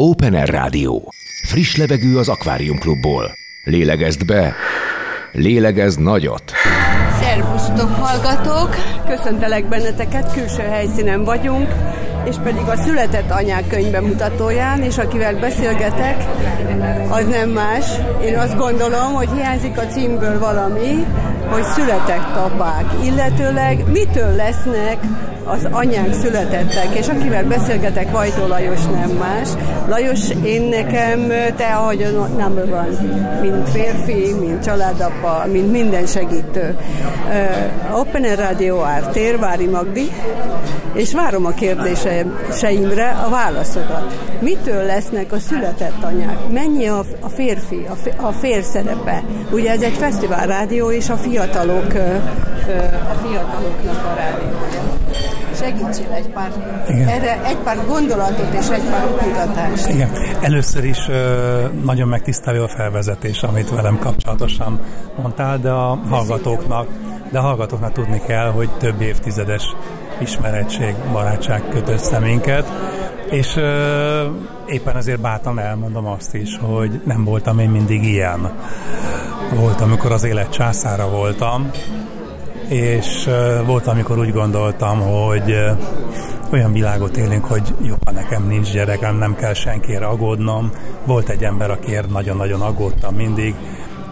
Open Air Rádió. Friss levegő az Akvárium Klubból. Lélegezd be, lélegezd nagyot. Szervusztok, hallgatók! Köszöntelek benneteket, külső helyszínen vagyunk, és pedig a Született Anyák könyvbemutatóján, és akivel beszélgetek, az nem más. Én azt gondolom, hogy hiányzik a címből valami, hogy született apák, illetőleg mitől lesznek az anyák születettek, és akivel beszélgetek, Vajtó Lajos nem más. Lajos, én nekem, te ahogy number van, mint férfi, mint családapa, mint minden segítő. Uh, Open Radio Ártér, Vári Magdi, és várom a kérdéseimre a válaszodat. Mitől lesznek a született anyák? Mennyi a, a férfi, a, fér, a fér szerepe? Ugye ez egy fesztivál rádió, és a fiatalok, a fiataloknak a rádiója. Segítsél egy pár, Igen. erre egy pár gondolatot és egy pár kutatást. Igen. Először is nagyon megtisztelő a felvezetés, amit velem kapcsolatosan mondtál, de a hallgatóknak, de a hallgatóknak tudni kell, hogy több évtizedes ismeretség, barátság köt össze minket, és éppen ezért bátran elmondom azt is, hogy nem voltam én mindig ilyen. Volt, amikor az élet császára voltam, és volt, amikor úgy gondoltam, hogy olyan világot élünk, hogy jó, ha nekem nincs gyerekem, nem kell senkire aggódnom. Volt egy ember, akiért nagyon-nagyon aggódtam mindig,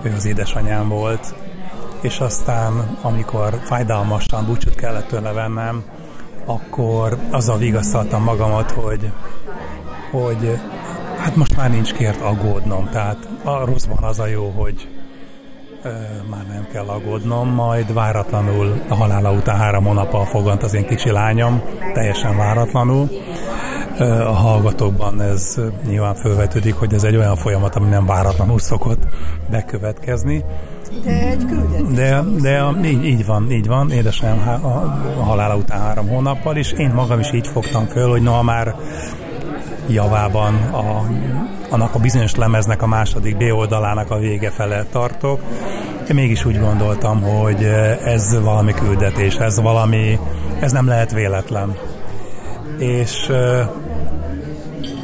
ő az édesanyám volt, és aztán, amikor fájdalmasan búcsút kellett tőle vennem, akkor azzal vigasztaltam magamat, hogy, hogy hát most már nincs kért aggódnom, tehát a rosszban az a jó, hogy már nem kell aggódnom, majd váratlanul a halála után három hónappal fogant az én kicsi lányom, teljesen váratlanul. A hallgatókban ez nyilván felvetődik, hogy ez egy olyan folyamat, ami nem váratlanul szokott bekövetkezni. De egy küldetés. De, de a, így, így van, így van. Édesem a, a halála után három hónappal, és én magam is így fogtam föl, hogy noha már javában a, annak a bizonyos lemeznek a második B oldalának a vége fele tartok. Én mégis úgy gondoltam, hogy ez valami küldetés, ez valami, ez nem lehet véletlen. És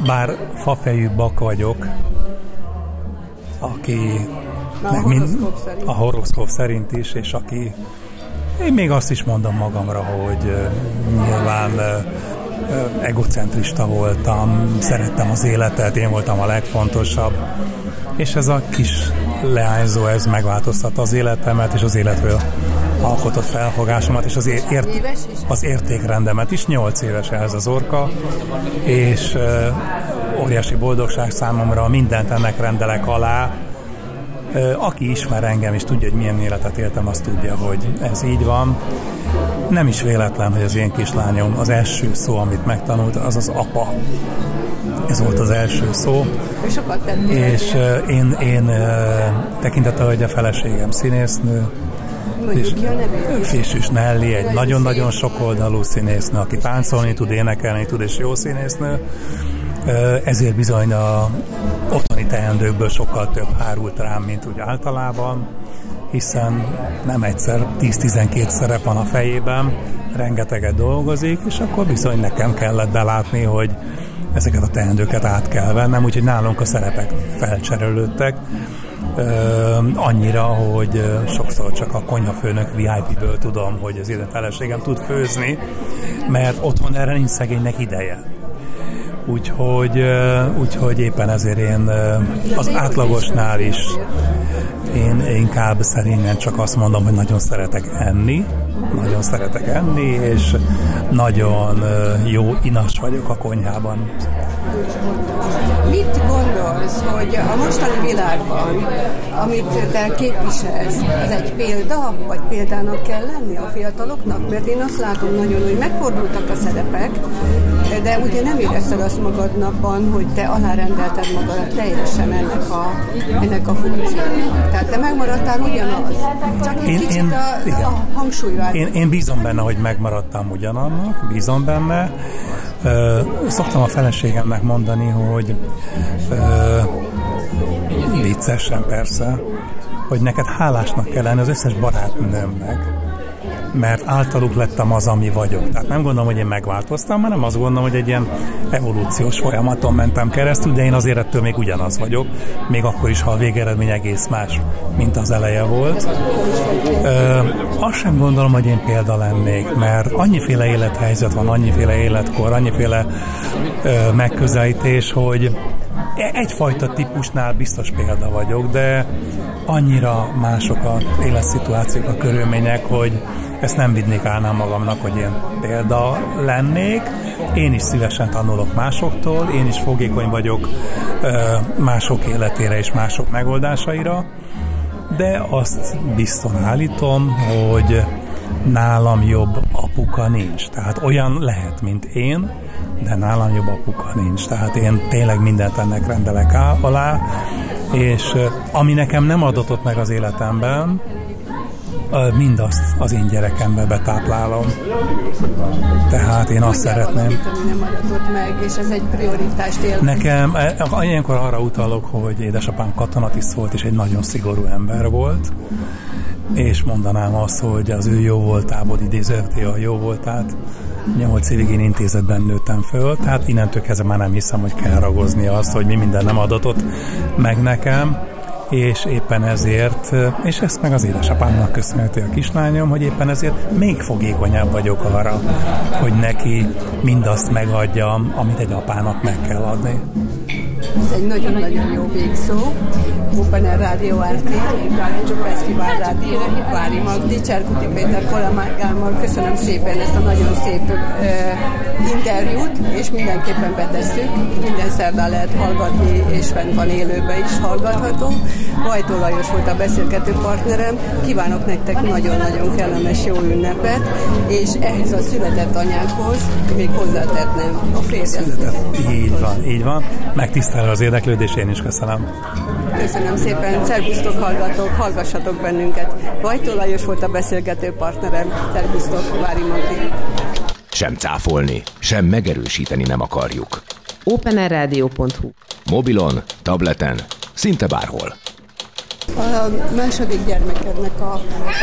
bár fafejű bak vagyok, aki meg mind, a horoszkóp szerint is, és aki én még azt is mondom magamra, hogy nyilván egocentrista voltam, szerettem az életet, én voltam a legfontosabb, és ez a kis leányzó, ez megváltoztatta az életemet, és az életről alkotott felfogásomat, és az, ért, az értékrendemet is. 8 éves ez az orka, és óriási boldogság számomra, mindent ennek rendelek alá, aki ismer engem és tudja, hogy milyen életet éltem, azt tudja, hogy ez így van. Nem is véletlen, hogy az én kislányom az első szó, amit megtanult, az az apa. Ez volt az első szó. És én, én tekintettel, hogy a feleségem színésznő, és Fésűs Nelly, egy nagyon-nagyon sokoldalú színésznő, aki táncolni tud, énekelni tud, és jó színésznő. Ezért bizony a otthoni teendőkből sokkal több hárult rám, mint úgy általában, hiszen nem egyszer 10-12 szerep van a fejében, rengeteget dolgozik, és akkor bizony nekem kellett belátni, hogy ezeket a teendőket át kell vennem, úgyhogy nálunk a szerepek felcserélődtek, annyira, hogy sokszor csak a konyhafőnök VIP-ből tudom, hogy az én feleségem tud főzni, mert otthon erre nincs szegénynek ideje. Úgyhogy, úgyhogy éppen ezért én az átlagosnál is én inkább szerényen csak azt mondom, hogy nagyon szeretek enni, nagyon szeretek enni, és nagyon jó inas vagyok a konyhában. Mit gondolsz, hogy a mostani világban, amit te képviselsz, az egy példa, vagy példának kell lenni a fiataloknak? Mert én azt látom nagyon, hogy megfordultak a szerepek, de ugye nem érezted azt magadnakban, hogy te alárendelted magadat teljesen ennek a, ennek a funkciónak. Tehát te megmaradtál ugyanaz. Csak egy én, kicsit én, a, a hangsúlyváltozás. Én, én bízom benne, hogy megmaradtam ugyanannak, bízom benne. Szoktam a feleségemnek mondani, hogy viccesen persze, hogy neked hálásnak kell lenni az összes barátnőmnek, mert általuk lettem az, ami vagyok. Tehát nem gondolom, hogy én megváltoztam, hanem azt gondolom, hogy egy ilyen evolúciós folyamaton mentem keresztül, de én azért ettől még ugyanaz vagyok, még akkor is, ha a végeredmény egész más, mint az eleje volt. Ö, azt sem gondolom, hogy én példa lennék, mert annyiféle élethelyzet van, annyiféle életkor, annyiféle ö, megközelítés, hogy e- egyfajta típusnál biztos példa vagyok, de annyira mások a életszituációk, a körülmények, hogy ezt nem vidnék állnám magamnak, hogy én példa lennék. Én is szívesen tanulok másoktól, én is fogékony vagyok mások életére és mások megoldásaira, de azt bizton állítom, hogy nálam jobb apuka nincs. Tehát olyan lehet, mint én, de nálam jobb apuka nincs. Tehát én tényleg mindent ennek rendelek alá, és ami nekem nem adatott meg az életemben, mindazt az én gyerekembe betáplálom. Tehát én azt szeretném. nem adatott meg, és ez egy prioritást él. Nekem e, ilyenkor arra utalok, hogy édesapám katonatiszt volt, és egy nagyon szigorú ember volt, és mondanám azt, hogy az ő jó voltából idézőti a jó voltát, Nyolc évig én intézetben nőttem föl, tehát innentől kezdve már nem hiszem, hogy kell ragozni azt, hogy mi minden nem adatott meg nekem, és éppen ezért, és ezt meg az édesapámnak köszönheti a kislányom, hogy éppen ezért még fogékonyabb vagyok arra, hogy neki mindazt megadjam, amit egy apának meg kell adni. Ez egy nagyon-nagyon jó végszó. Air Rádió RT, Fesztivál Rádió, Vári Magdi, Cserkuti Péter kollégámmal köszönöm szépen ezt a nagyon szép uh, interjút, és mindenképpen betesszük. Minden szerdán lehet hallgatni, és fent van élőben is hallgatható. Vajtó Lajos volt a beszélgető partnerem. Kívánok nektek nagyon-nagyon kellemes jó ünnepet, és ehhez a született anyákhoz még hozzátetném a férjet. Így van, így van. Megtisztelő az érdeklődés, én is köszönöm. Köszönöm szépen, szervusztok hallgatók, hallgassatok bennünket. Vajtó Lajos volt a beszélgető partnerem, szervusztok, Vári Magdi. Sem cáfolni, sem megerősíteni nem akarjuk. openerradio.hu Mobilon, tableten, szinte bárhol. A második gyermekednek a,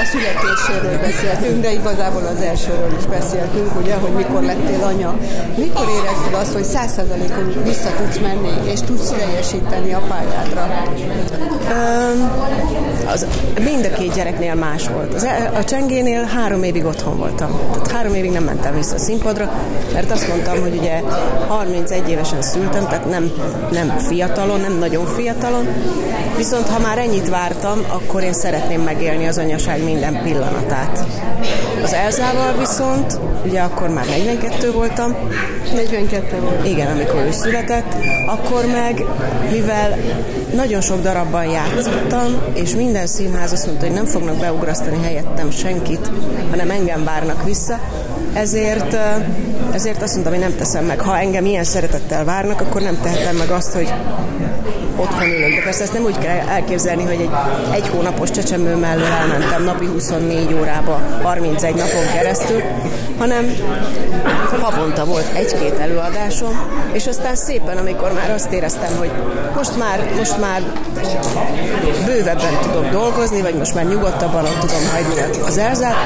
a születéséről beszéltünk, de igazából az elsőről is beszéltünk, ugye, hogy mikor lettél anya. Mikor érezted azt, hogy százszerzalékon vissza tudsz menni, és tudsz teljesíteni a pályádra? Um, az, mind a két gyereknél más volt. Az, a csengénél három évig otthon voltam. Tehát három évig nem mentem vissza a színpadra, mert azt mondtam, hogy ugye 31 évesen szültem, tehát nem, nem fiatalon, nem nagyon fiatalon, viszont ha már ennyit vártam, akkor én szeretném megélni az anyaság minden pillanatát. Az Elzával viszont, ugye akkor már 42 voltam. 42 volt. Igen, amikor ő született, akkor meg, mivel nagyon sok darabban játszottam, és minden színház azt mondta, hogy nem fognak beugrasztani helyettem senkit, hanem engem várnak vissza, ezért, ezért azt mondtam, hogy nem teszem meg. Ha engem ilyen szeretettel várnak, akkor nem tehetem meg azt, hogy otthon ülök. De persze ezt nem úgy kell elképzelni, hogy egy, egy hónapos csecsemő mellől elmentem napi 24 órába, 31 napon keresztül, hanem havonta volt egy-két előadásom, és aztán szépen, amikor már azt éreztem, hogy most már, most már bővebben tudok dolgozni, vagy most már nyugodtabban tudom hagyni az erzát,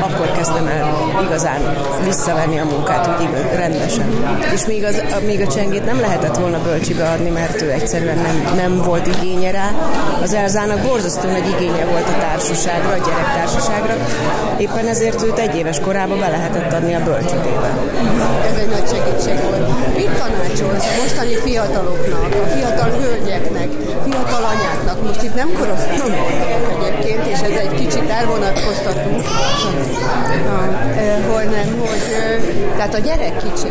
akkor kezdtem el igazán visszavenni a munkát úgy rendesen. És még, az, még a csengét nem lehetett volna bölcsibe adni, mert ő egyszerűen nem, nem volt igénye rá. Az Elzának borzasztó nagy igénye volt a társaságra, a gyerektársaságra. Éppen ezért őt egy éves korában be lehetett adni a bölcsödébe. Ez egy nagy segítség volt. Mit tanácsolsz a mostani fiataloknak, a fiatal hölgyeknek, fiatal anyáknak? Most itt nem korosztályok egyébként, és ez egy kicsit elvonatkoztatunk, nem, hogy tehát a gyerek kicsi,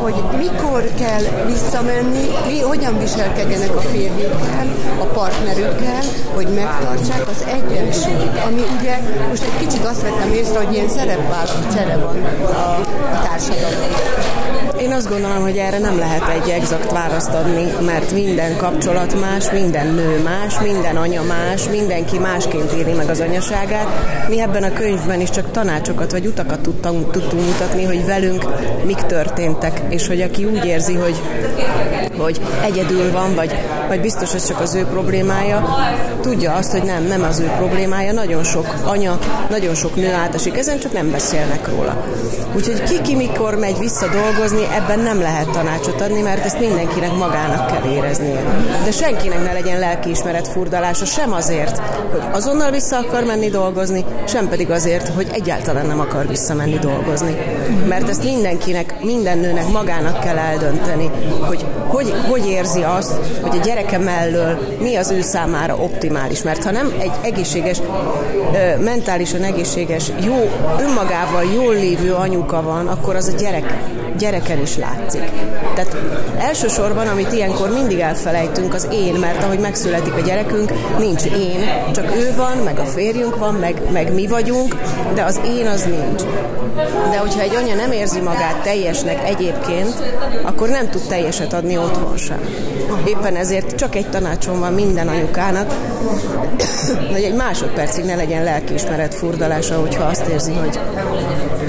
hogy mikor kell visszamenni, mi, hogyan viselkedjenek a férjükkel, a partnerükkel, hogy megtartsák az egyensúlyt, ami ugye most egy kicsit azt vettem észre, hogy ilyen szerepvállal csere van a, a társadalomban. Én azt gondolom, hogy erre nem lehet egy exakt választ adni, mert minden kapcsolat más, minden nő más, minden anya más, mindenki másként éli meg az anyaságát. Mi ebben a könyvben is csak tanácsokat vagy utakat tudtunk, tudtunk mutatni, hogy velünk mik történtek, és hogy aki úgy érzi, hogy, hogy egyedül van, vagy, vagy biztos ez csak az ő problémája, tudja azt, hogy nem, nem az ő problémája. Nagyon sok anya, nagyon sok nő átesik ezen, csak nem beszélnek róla. Úgyhogy ki, ki mikor megy vissza dolgozni, ebben nem lehet tanácsot adni, mert ezt mindenkinek magának kell éreznie. De senkinek ne legyen lelkiismeret furdalása, sem azért, hogy azonnal vissza akar menni dolgozni, sem pedig azért, hogy egyáltalán nem akar visszamenni dolgozni. Mert ezt mindenkinek, minden nőnek magának kell eldönteni, hogy hogy, hogy érzi azt, hogy a gyereke mellől mi az ő számára optimális. Mert ha nem egy egészséges, mentálisan egészséges, jó, önmagával jól lévő anyuka van, akkor az a gyerek gyereken is látszik. Tehát elsősorban, amit ilyenkor mindig elfelejtünk, az én, mert ahogy megszületik a gyerekünk, nincs én, csak ő van, meg a férjünk van, meg, meg mi vagyunk, de az én az nincs. De hogyha egy anya nem érzi magát teljesnek egyébként, akkor nem tud teljeset adni otthon sem. Éppen ezért csak egy tanácsom van minden anyukának, hogy egy másodpercig ne legyen lelkiismeret furdalása, hogyha azt érzi, hogy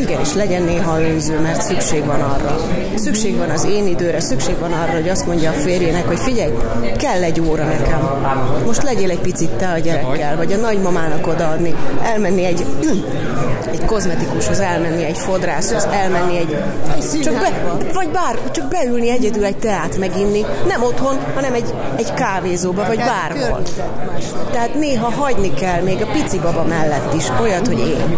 igenis legyen néha önző, mert szükség van arra. Szükség van az én időre, szükség van arra, hogy azt mondja a férjének, hogy figyelj, kell egy óra nekem. Most legyél egy picit te a gyerekkel, vagy a nagymamának odaadni, elmenni egy, egy kozmetikushoz, elmenni egy fodrászhoz, elmenni egy... Csak be, vagy bár, csak beülni egyedül egy teát meginni, nem otthon, hanem egy, egy kávézóba, vagy bárhol. Tehát néha hagyni kell még a pici baba mellett is, olyat, hogy én.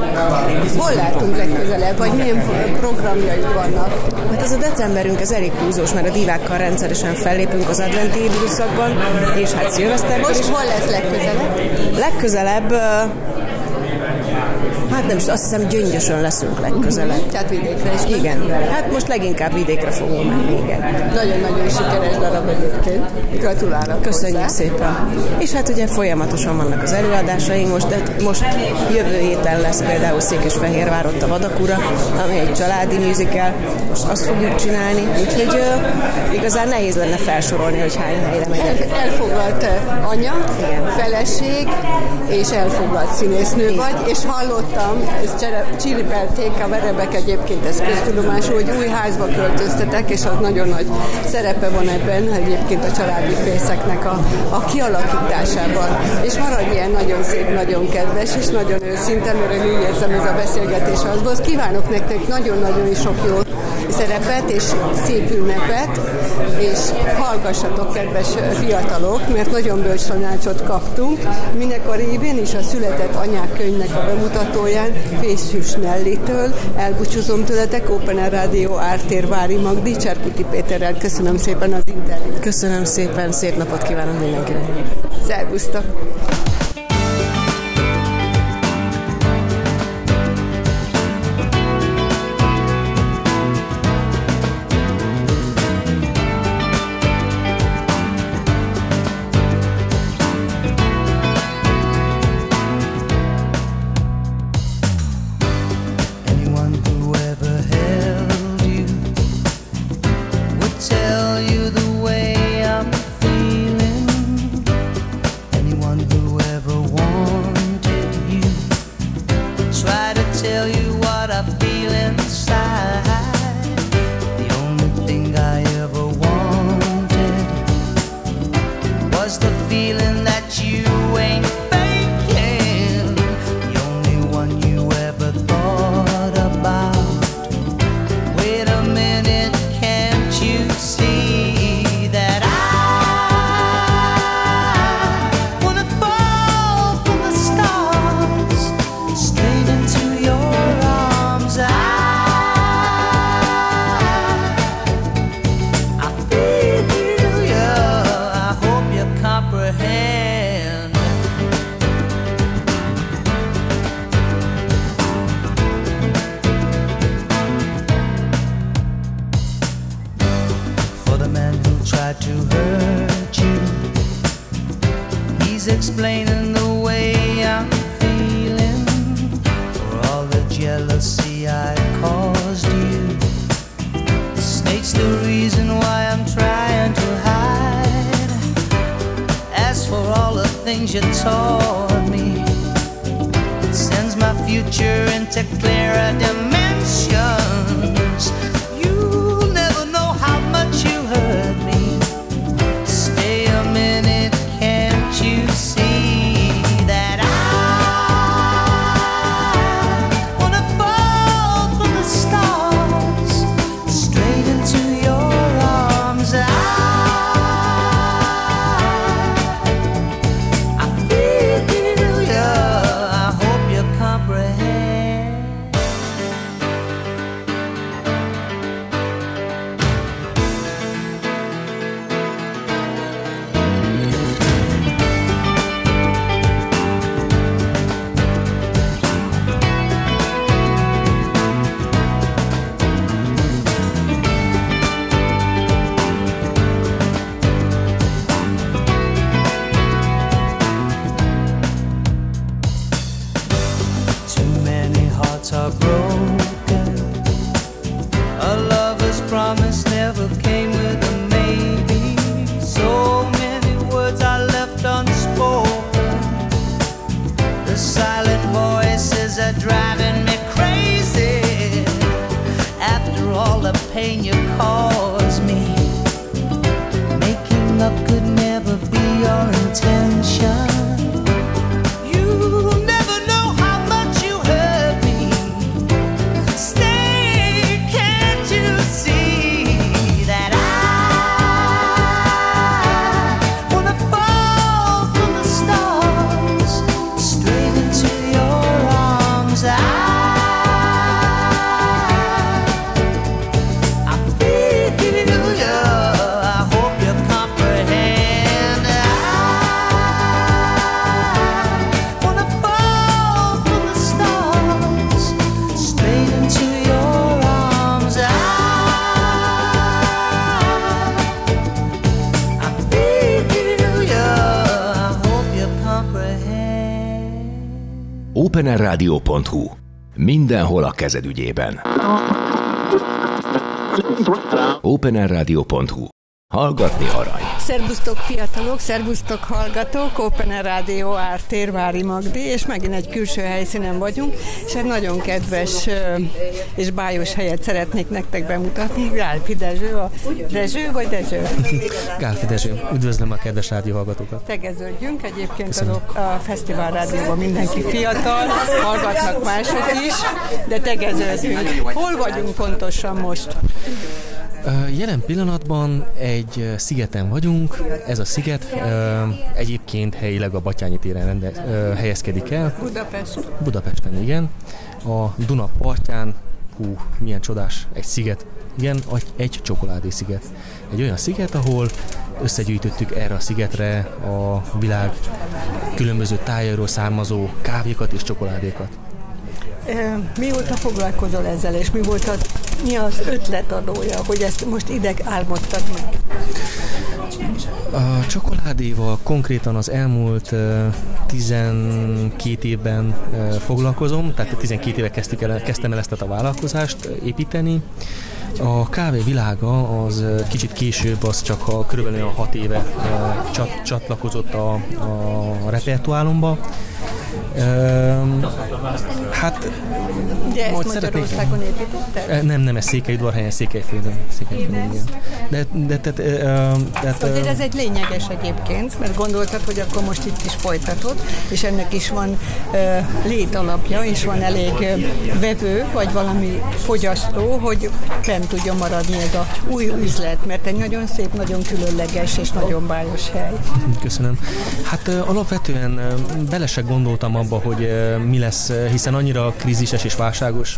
Hol látunk legközelebb, vagy milyen programjaid vannak? Hát ez a decemberünk, ez elég húzós, mert a divákkal rendszeresen fellépünk az adventi időszakban, és hát szilveszterben Most is. hol lesz legközelebb? Legközelebb Hát nem, azt hiszem gyöngyösön leszünk legközelebb. Tehát vidékre is. Igen. Hát most leginkább vidékre fogunk menni, igen. Nagyon-nagyon sikeres darab egyébként. Gratulálok Köszönjük hozzá. szépen. És hát ugye folyamatosan vannak az előadásaink, most, de most jövő héten lesz például Székesfehérvár ott a Vadakura, ami egy családi musical, most azt fogjuk csinálni, úgyhogy uh, igazán nehéz lenne felsorolni, hogy hány helyre megyek. El, elfoglalt anya, Igen. feleség, és elfoglalt színésznő Igen. vagy, és hallottam, voltam, ezt csiripelték a verebek egyébként, ez köztudomású, hogy új házba költöztetek, és az nagyon nagy szerepe van ebben, egyébként a családi fészeknek a, a kialakításában. És maradj ilyen nagyon szép, nagyon kedves, és nagyon őszinte, mert úgy érzem ez a beszélgetés azból. Kívánok nektek nagyon-nagyon sok jó szerepet és szép ünnepet, és hallgassatok, kedves fiatalok, mert nagyon bölcs tanácsot kaptunk. Mindenkor évén is a Született Anyák könyvnek a bemutatóján Fészhűs Nellitől elbúcsúzom tőletek, Open Air Rádió Ártér Vári Magdi, Cserkuti Péterrel. Köszönöm szépen az interjút. Köszönöm szépen, szép napot kívánok mindenkinek. Szervusztok! explaining the way I'm feeling for all the jealousy I caused you. States the reason why I'm trying to hide. As for all the things you taught me, it sends my future into clearer dimensions. openerradio.hu. Mindenhol a kezed ügyében. openerradio.hu. Hallgatni arany. Szerbusztok fiatalok, szerbusztok hallgatók, Open Rádió Ártér, Vári Magdi, és megint egy külső helyszínen vagyunk, és egy nagyon kedves és bájos helyet szeretnék nektek bemutatni. Gálfi Dezső, a Dezső vagy Dezső? Gálfi Dezső, üdvözlöm a kedves rádió hallgatókat. Tegeződjünk, egyébként azok a Fesztivál Rádióban mindenki fiatal, hallgatnak mások is, de tegeződünk. Hol vagyunk pontosan most? Jelen pillanatban egy szigeten vagyunk, ez a sziget egyébként helyileg a Batyányi téren rende, helyezkedik el, Budapest. Budapesten igen, a Duna partján, hú, milyen csodás, egy sziget, igen, egy- egy csokoládé sziget. Egy olyan sziget, ahol összegyűjtöttük erre a szigetre a világ különböző tájairól származó kávékat és csokoládékat. Mióta foglalkozol ezzel, és mi volt a, mi az ötletadója, hogy ezt most ide álmodtad meg? A csokoládéval konkrétan az elmúlt uh, 12 évben foglalkozom, tehát 12 éve kezdtük el, kezdtem el ezt a vállalkozást építeni. A kávé világa az kicsit később, az csak a körülbelül olyan 6 éve csat, csatlakozott a, a repertoálomba. Um, hát Ugye ezt Majd Magyarországon építetted? eh, nem, nem, ez Székelyudvarhelyen, Székelyföldön. Székelyföldön igen. De, de tehát, eh, eh, tehát Azért eh, ez egy lényeges egyébként, mert gondoltad, hogy akkor most itt is folytatod, és ennek is van ö, létalapja, és van elég ö, vevő, vagy valami fogyasztó, hogy fent tudjon maradni ez a új üzlet, mert egy nagyon szép, nagyon különleges és nagyon bájos hely. Köszönöm. Hát ö, alapvetően ö, bele se gondoltam abba, hogy ö, mi lesz, hiszen annyira krízises és válságos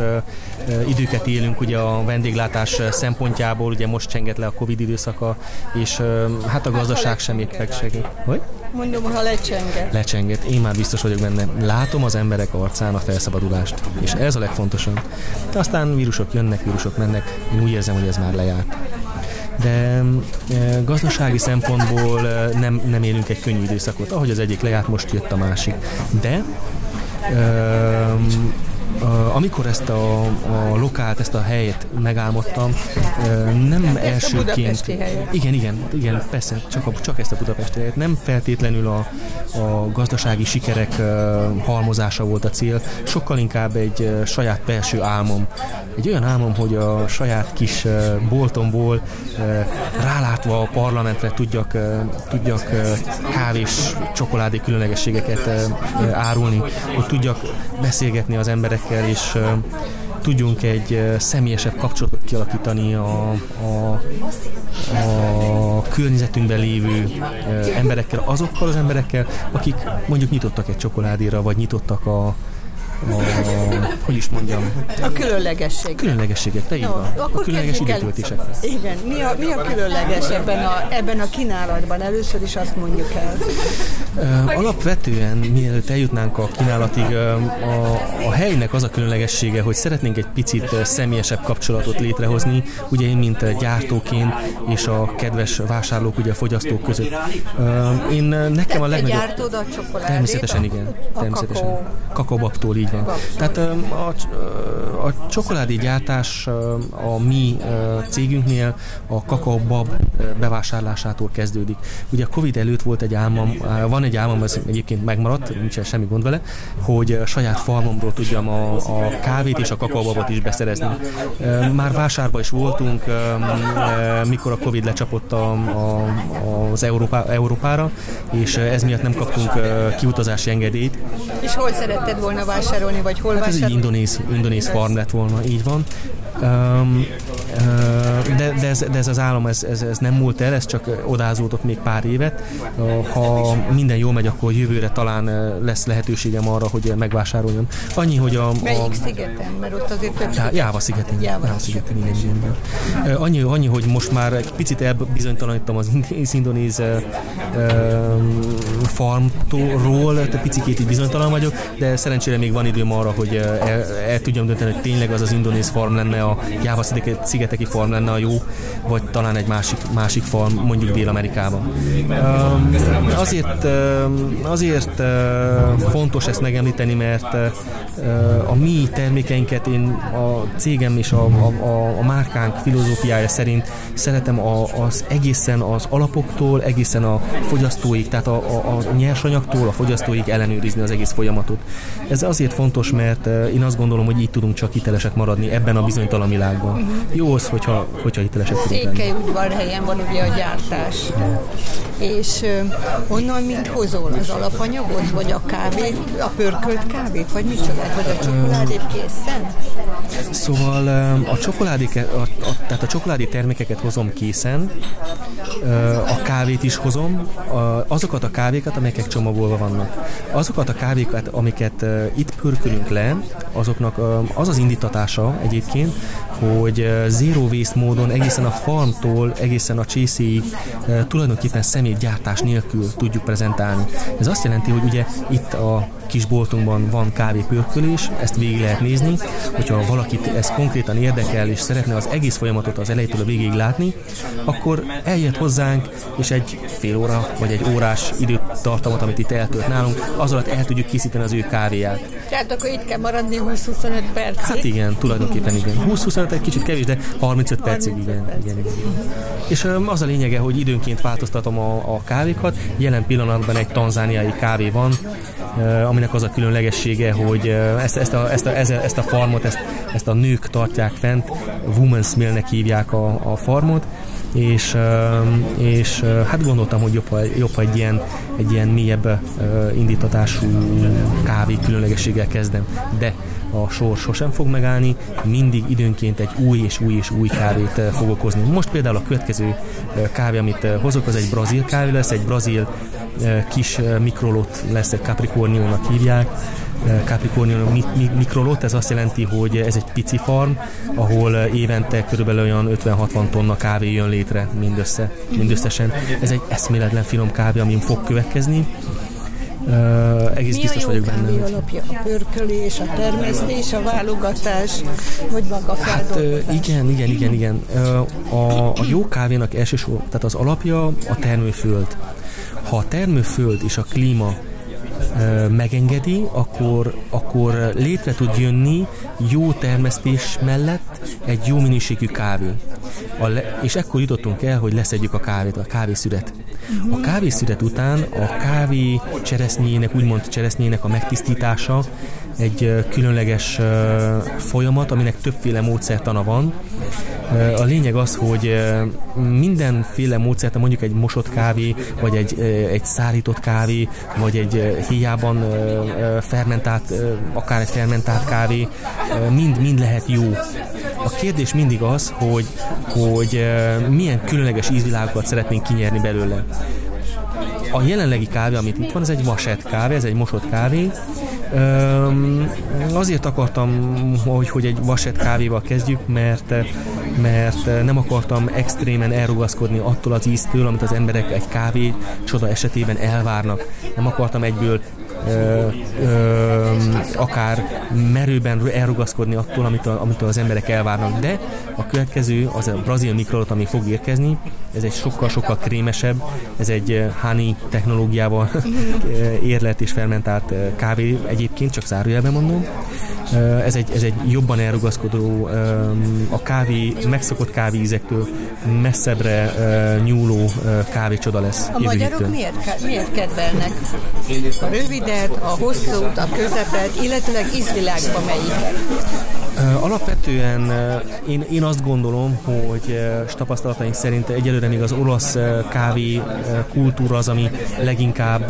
időket élünk ugye a vendéglátás szempontjából, ugye most csenget le a Covid időszaka, és hát a gazdaság sem épp megsegít. Hogy? Mondom, ha lecsenget. Lecsenget, én már biztos vagyok benne. Látom az emberek arcán a felszabadulást, és ez a legfontosabb. De aztán vírusok jönnek, vírusok mennek, én úgy érzem, hogy ez már lejárt. De e, gazdasági szempontból e, nem, nem élünk egy könnyű időszakot. Ahogy az egyik lejárt, most jött a másik. De e, amikor ezt a, a lokált, ezt a helyet megálmodtam, nem elsőként... Igen, igen, igen, persze, csak, a, csak ezt a budapesti helyet. Nem feltétlenül a, a gazdasági sikerek halmozása volt a cél, sokkal inkább egy saját belső álmom. Egy olyan álmom, hogy a saját kis boltomból rálátva a parlamentre tudjak, tudjak kávés, csokoládé különlegességeket árulni, hogy tudjak beszélgetni az emberekkel, és tudjunk egy személyesebb kapcsolatot kialakítani a, a, a környezetünkben lévő emberekkel, azokkal az emberekkel, akik mondjuk nyitottak egy csokoládéra, vagy nyitottak a, a, hogy is mondjam? A különlegesség. Különlegességek, te így van. A különleges időtöltések. Igen. Mi a, mi a különleges ebben a, ebben a kínálatban? Először is azt mondjuk el. Uh, alapvetően, mielőtt eljutnánk a kínálatig, a, a helynek az a különlegessége, hogy szeretnénk egy picit személyesebb kapcsolatot létrehozni, ugye én, mint gyártóként, és a kedves vásárlók, ugye a fogyasztók között. Uh, én nekem a legnagyobb... gyártod a csokoládét? Természetesen igen. Természetesen. Kakaobabtól így van. Tehát a, a csokoládé gyártás a mi cégünknél a kakaobab bevásárlásától kezdődik. Ugye a Covid előtt volt egy álmom, van egy álmom, ez egyébként megmaradt, nincsen semmi gond vele, hogy saját farmomról tudjam a, a kávét és a kakaobabot is beszerezni. Már vásárba is voltunk, mikor a Covid lecsapott a, a, az Európá, Európára, és ez miatt nem kaptunk kiutazási engedélyt. És hol szeretted volna vásárolni, vagy hol hát vásárolni? ez egy indonéz, indonéz farm lett volna, így van. Um, de, de, ez, de ez az állam, ez, ez, ez nem múlt el, ez csak odázódott még pár évet. Ha minden jól megy, akkor jövőre talán lesz lehetőségem arra, hogy megvásároljam. Annyi, hogy a... a Melyik szigeten? Mert ott azért több Já, Jáva szigetén. Jáva, Jáva szigetén, igen, igen. Annyi, annyi, hogy most már egy picit elbizonytalanítom az indonéz farmról, egy picit így bizonytalan vagyok, de szerencsére még van időm arra, hogy el, el tudjam dönteni, hogy tényleg az az indonéz farm lenne, a Jáva szigeteki farm lenne a jó, vagy talán egy másik, másik farm, mondjuk Dél-Amerikában. Azért, azért fontos ezt megemlíteni, mert a mi termékeinket én a cégem és a, a, a márkánk filozófiája szerint szeretem a, az egészen az alapoktól, egészen a fogyasztóig, tehát a, a, a nyersanyagtól a fogyasztóig ellenőrizni az egész folyamatot. Ez azért fontos, mert én azt gondolom, hogy így tudunk csak hitelesek maradni ebben a bizonytalan világban. Uh-huh. Jó az, hogyha, hogyha hitelesek tudunk lenni. Székely udvarhelyen van ugye a gyártás. És uh, onnan mind hozol az alapanyagot, vagy a kávét, a pörkölt kávét, vagy micsoda, vagy a csokoládét készen? Szóval a csokoládé, a, a, tehát a csokoládé termékeket hozom készen, a kávét is hozom, azokat a kávékat, amelyek csomagolva vannak. Azokat a kávékat, amiket itt pörkölünk le, azoknak az az indítatása egyébként, hogy zero waste módon egészen a farmtól egészen a csészéig tulajdonképpen szemétgyártás nélkül tudjuk prezentálni. Ez azt jelenti, hogy ugye itt a kis boltunkban van kávépörkölés, ezt végig lehet nézni, hogyha valakit ez konkrétan érdekel, és szeretne az egész folyamatot az elejétől a végéig látni, akkor eljött hozzánk, és egy fél óra vagy egy órás időtartamot, amit itt eltölt nálunk, az alatt el tudjuk készíteni az ő kávéját. Tehát akkor itt kell maradni 20-25 percig? Hát igen, tulajdonképpen igen. 20-25 egy kicsit kevés, de 35 percig igen. igen, igen. És az a lényege, hogy időnként változtatom a, a kávékat. Jelen pillanatban egy tanzániai kávé van, aminek az a különlegessége, hogy ezt, ezt, a, ezt, a, ezt a farmot, ezt, ezt a nők tartják fent, Women's Millnek hívják a, a farmot, és, és hát gondoltam, hogy jobb, jobb egy ilyen, egy ilyen mélyebb indítatású kávé különlegességgel kezdem. De a sor sosem fog megállni, mindig időnként egy új és új és új kávét fog okozni. Most például a következő kávé, amit hozok, az egy brazil kávé lesz, egy brazil kis mikrolot lesz, egy Capricorniónak hívják, Capricornio mikrolot, ez azt jelenti, hogy ez egy pici farm, ahol évente körülbelül olyan 50-60 tonna kávé jön létre mindössze, mindösszesen. Ez egy eszméletlen finom kávé, amin fog következni. Uh, egész Mi biztos a vagyok benne. Mi alapja? A pörkölés, a termesztés, a válogatás, vagy maga a Hát igen, igen, igen, igen. A, a jó kávénak elsősorban, tehát az alapja a termőföld. Ha a termőföld és a klíma megengedi, akkor, akkor létre tud jönni jó termesztés mellett egy jó minőségű kávé. A le, és ekkor jutottunk el, hogy leszedjük a kávét, a kávészüret. A kávészüret után a kávé cseresznyének, úgymond cseresznyének a megtisztítása egy különleges folyamat, aminek többféle módszertana van. A lényeg az, hogy mindenféle módszert, mondjuk egy mosott kávé, vagy egy, egy szárított kávé, vagy egy héjában fermentált, akár egy fermentált kávé, mind, mind lehet jó. A kérdés mindig az, hogy, hogy milyen különleges ízvilágokat szeretnénk kinyerni belőle. A jelenlegi kávé, amit itt van, ez egy vasett kávé, ez egy mosott kávé. Öm, azért akartam, hogy, hogy egy vasett kávéval kezdjük, mert, mert nem akartam extrémen elrugaszkodni attól az íztől, amit az emberek egy kávé csoda esetében elvárnak. Nem akartam egyből ö, ö, akár merőben elrugaszkodni attól, amit, a, amit az emberek elvárnak. De a következő, az a brazil mikrolat, ami fog érkezni, ez egy sokkal-sokkal krémesebb, ez egy honey technológiával érlet és fermentált kávé egyébként, csak zárójelben mondom. Ez egy, ez egy jobban elrugaszkodó, a kávé, megszokott kávéízektől messzebbre nyúló kávécsoda lesz. A magyarok miért, miért kedvelnek? A rövidet, a hosszút, a közepet, illetőleg ízvilágban melyiket? Alapvetően én, én azt gondolom, hogy tapasztalataink szerint egyelőre még az olasz kávé kultúra az, ami leginkább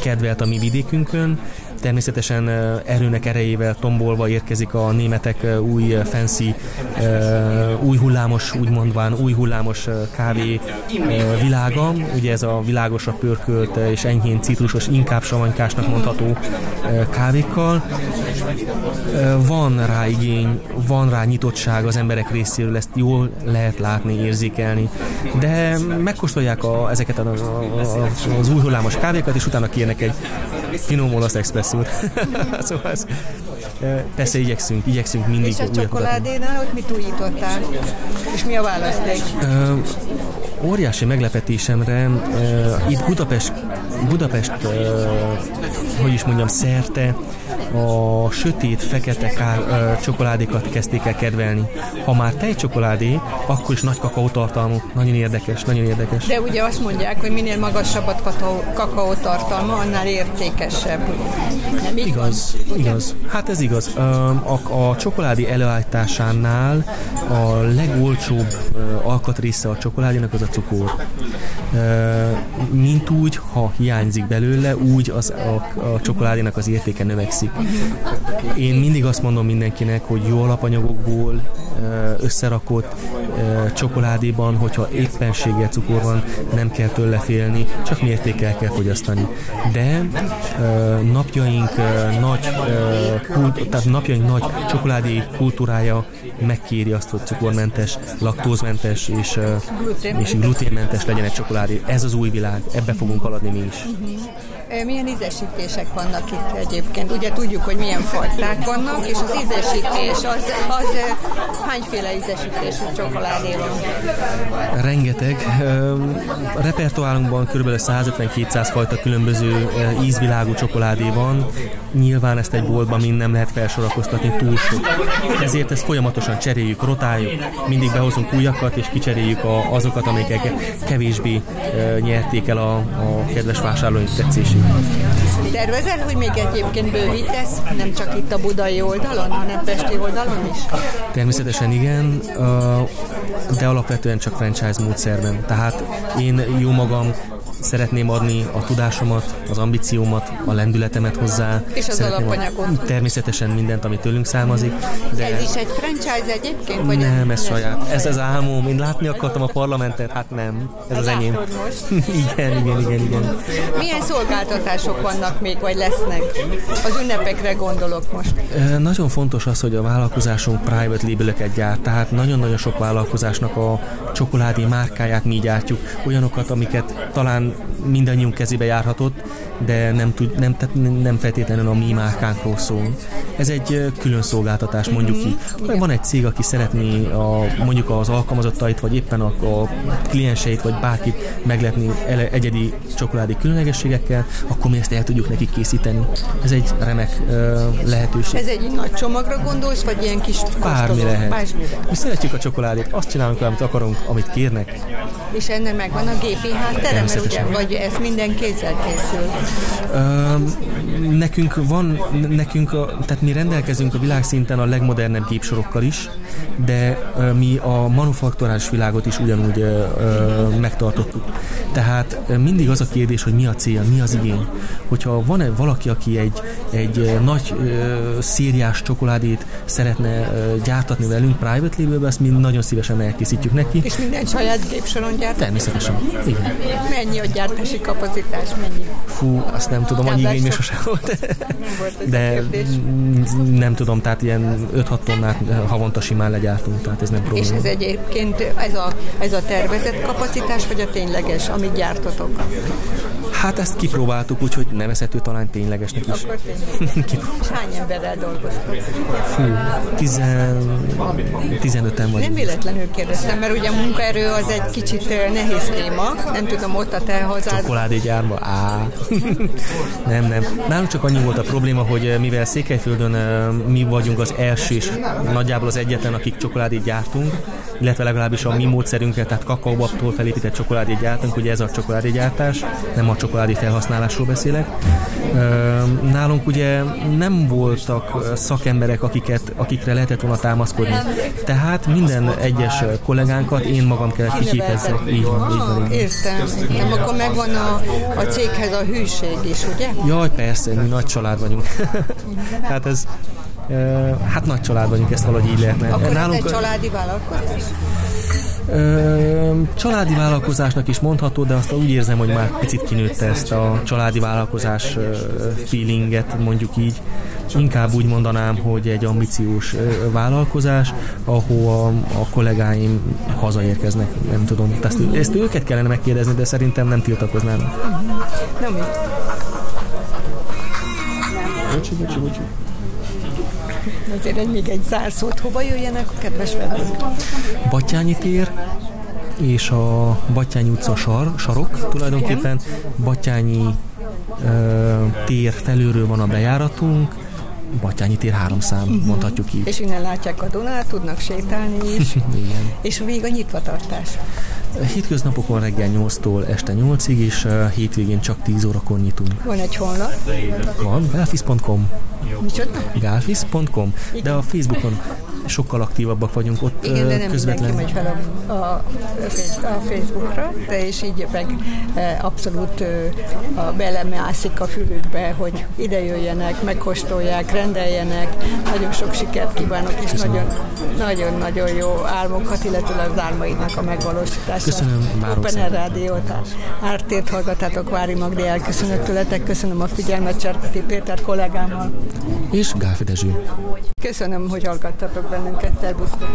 kedvelt a mi vidékünkön. Természetesen erőnek erejével tombolva érkezik a németek új fancy, új hullámos, úgy mondván, új hullámos kávé világa. Ugye ez a világosra pörkölt és enyhén citrusos, inkább savanykásnak mondható kávékkal. Van rá igény, van rá nyitottság az emberek részéről, ezt jól lehet látni, érzékelni, de megkóstolják a, ezeket a, a, a, az új hullámos kávékat, és utána kérnek egy finom olasz expresszót. szóval ez, persze igyekszünk, igyekszünk mindig. És a csokoládénál ott mit újítottál? És mi a választék? Uh, óriási meglepetésemre uh, itt Budapest, Budapest hogy is mondjam, szerte a sötét, fekete ká, uh, csokoládékat kezdték el kedvelni. Ha már tejcsokoládé, akkor is nagy kakaótartalmú. Nagyon érdekes, nagyon érdekes. De ugye azt mondják, hogy minél magasabb a kakaótartalma, annál értékesebb. Nem igaz, van, igaz. Hát ez igaz. A, a csokoládé előállításánál a legolcsóbb alkatrésze a csokoládénak az a cukor. Mint úgy, ha hiányzik belőle, úgy az, a, a csokoládénak az értéke növekszik. Én mindig azt mondom mindenkinek, hogy jó alapanyagokból összerakott csokoládéban, hogyha éppenséggel cukor van, nem kell tőle félni, csak mértékkel kell fogyasztani. De napjaink nagy tehát napjaink nagy csokoládé kultúrája megkéri azt, hogy cukormentes, laktózmentes és, és gluténmentes legyen egy csokoládé. Ez az új világ, ebbe fogunk haladni mi is. 嗯 Milyen ízesítések vannak itt egyébként? Ugye tudjuk, hogy milyen fajták vannak, és az ízesítés, az, az hányféle ízesítésű csokoládé van? Rengeteg. A repertoárunkban kb. 150-200 fajta különböző ízvilágú csokoládé van. Nyilván ezt egy boltban mind nem lehet felsorakoztatni túl sok. Ezért ezt folyamatosan cseréljük, rotáljuk, mindig behozunk újakat, és kicseréljük azokat, amelyek kevésbé nyerték el a, a kedves vásárlóink tetszését. Tervezel, hogy még egyébként bővítesz, nem csak itt a budai oldalon, hanem pesti oldalon is? Természetesen igen, de alapvetően csak franchise módszerben. Tehát én jó magam szeretném adni a tudásomat, az ambíciómat, a lendületemet hozzá. És az szeretném alapanyagot. A, természetesen mindent, ami tőlünk származik. De ez is egy franchise egyébként? Vagy nem, ez saját. Ez az álmom. Én látni akartam a parlamentet, hát nem. Ez az enyém. most. igen, igen, igen, igen. Milyen szolgáltatások vannak még, vagy lesznek? Az ünnepekre gondolok most. Nagyon fontos az, hogy a vállalkozásunk private label gyárt, tehát nagyon-nagyon sok vállalkozásnak a csokoládé márkáját mi gyártjuk, olyanokat, amiket talán mindannyiunk kezébe járhatott, de nem, tud, nem, tehát nem feltétlenül a mi márkánkról szól. Ez egy külön szolgáltatás, mondjuk mm-hmm. így. Van egy cég, aki szeretné a, mondjuk az alkalmazottait, vagy éppen a, a klienseit, vagy bárkit meglepni ele, egyedi csokoládé különlegességekkel, akkor mi ezt el tudjuk nekik készíteni. Ez egy remek uh, lehetőség. Ez egy nagy csomagra gondolsz, vagy ilyen kis Bármi lehet. Bármire. Mi szeretjük a csokoládét, azt csinálunk, amit akarunk, amit kérnek. És ennek megvan a GPH tere, ugye, vagy ez minden kézzel készül? Uh, nekünk van, nekünk, a, tehát mi rendelkezünk a világszinten a legmodernebb gépsorokkal is, de uh, mi a manufakturális világot is ugyanúgy uh, megtartottuk. Tehát mindig az a kérdés, hogy mi a cél, mi az igény. Hogyha van-e valaki, aki egy, egy nagy uh, szériás csokoládét szeretne gyártatni velünk private labelbe, ezt mi nagyon szívesen elkészítjük neki. És minden saját gépsoron gyárt? Természetesen. Igen. Mennyi a gyártási kapacitás? Mennyi? Fú, azt nem tudom, annyi igény még sosem volt. De nem tudom, tehát ilyen 5-6 tonnát havonta simán legyártunk, tehát ez nem probléma. És ez egyébként ez a, ez a tervezett kapacitás, vagy a tényleges, amit gyártotok? Hát ezt kipróbáltuk, úgyhogy nevezhető talán ténylegesnek is. Akkor tényleg. Hány emberrel dolgoztok? Fú, tizen, 15-en vagy. Nem véletlenül kérdeztem, mert ugye a munkaerő az egy kicsit nehéz téma. Nem tudom, ott a te hazád. Csokoládégyárba? Á. nem, nem. Nálunk csak annyi volt a probléma, hogy mivel Székelyföldön mi vagyunk az első és nagyjából az egyetlen, akik csokoládét gyártunk, illetve legalábbis a mi módszerünkkel, tehát kakaóbabtól felépített csokoládét gyártunk, ugye ez a csokoládégyártás, nem a csokoládé felhasználásról beszélek. Nálunk ugye nem voltak szakemberek, akiket, akikre lehetett volna támaszkodni. Tehát minden egyes kollégánkat én magam kellett kiképezni. Így van, így van. Értem, értem. Akkor megvan a, a céghez a hűség is, ugye? Jaj, persze, mi nagy család vagyunk. hát ez, hát nagy család vagyunk, ezt valahogy így lehetne. Akkor Nálunk, ez egy családi vállalkozás? Családi vállalkozásnak is mondható, de azt úgy érzem, hogy már picit kinőtte ezt a családi vállalkozás feelinget, mondjuk így. Inkább úgy mondanám, hogy egy ambiciós vállalkozás, ahol a, a kollégáim hazaérkeznek, nem tudom. Ezt, ezt őket kellene megkérdezni, de szerintem nem tiltakoznám. Nem, mi? Bocsi, bocsi, bocsi. Azért egy, még egy zárszót. Hova jöjjenek a kedves vendégek? Batyányi tér, és a Batyányi utca sar, sarok tulajdonképpen. Batyányi ö, tér felülről van a bejáratunk, Batyányi tér három szám, uh-huh. mondhatjuk így. És innen látják a Dunát, tudnak sétálni is. Igen. És még a nyitvatartás. Hétköznapokon reggel 8-tól este 8-ig, és hétvégén csak 10 órakor nyitunk. Van egy honlap. Van, belfis.com. Micsoda? Gálfis.com, de a Facebookon sokkal aktívabbak vagyunk ott Igen, de nem közvetlen. mindenki megy fel a, a, a Facebookra, de és így meg abszolút a belemászik a fülükbe, hogy ide jöjjenek, megkóstolják, rendeljenek. Nagyon sok sikert kívánok, és nagyon-nagyon jó álmokat, illetve az álmaidnak a megvalósítása. Köszönöm, Open Rádiót, Ártért hallgatátok, Vári Magdi, elköszönök tőletek, köszönöm a figyelmet Cserpeti Péter kollégámmal. És Gálfi Dezső. Köszönöm, hogy hallgattatok bennünket, szervusztok!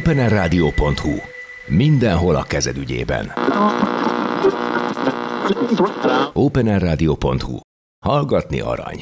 openerradio.hu. Mindenhol a kezed ügyében. openerradio.hu. Hallgatni arany.